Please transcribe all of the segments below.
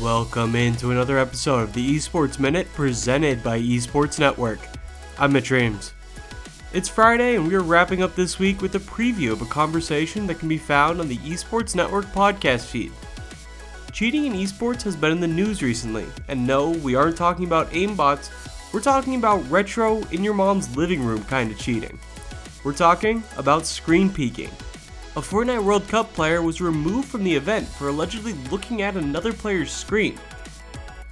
Welcome into another episode of the Esports Minute presented by Esports Network. I'm Mitch Reames. It's Friday, and we are wrapping up this week with a preview of a conversation that can be found on the Esports Network podcast feed. Cheating in esports has been in the news recently, and no, we aren't talking about aimbots, we're talking about retro, in your mom's living room kind of cheating. We're talking about screen peeking. A Fortnite World Cup player was removed from the event for allegedly looking at another player's screen.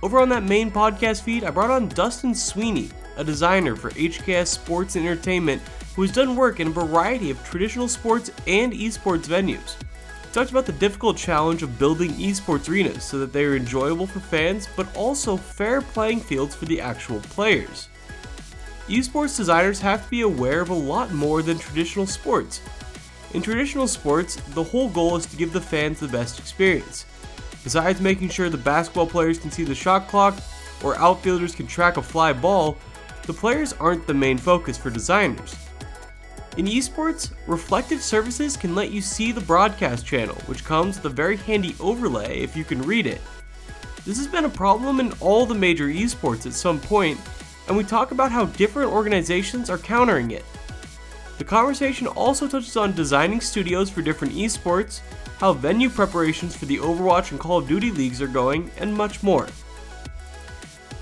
Over on that main podcast feed, I brought on Dustin Sweeney, a designer for HKS Sports and Entertainment who has done work in a variety of traditional sports and esports venues. He talked about the difficult challenge of building esports arenas so that they are enjoyable for fans but also fair playing fields for the actual players. Esports designers have to be aware of a lot more than traditional sports, in traditional sports, the whole goal is to give the fans the best experience. Besides making sure the basketball players can see the shot clock or outfielders can track a fly ball, the players aren't the main focus for designers. In esports, reflective surfaces can let you see the broadcast channel, which comes with a very handy overlay if you can read it. This has been a problem in all the major esports at some point, and we talk about how different organizations are countering it. The conversation also touches on designing studios for different esports, how venue preparations for the Overwatch and Call of Duty leagues are going, and much more.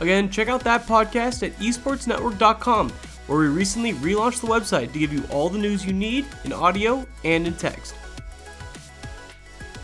Again, check out that podcast at esportsnetwork.com, where we recently relaunched the website to give you all the news you need in audio and in text.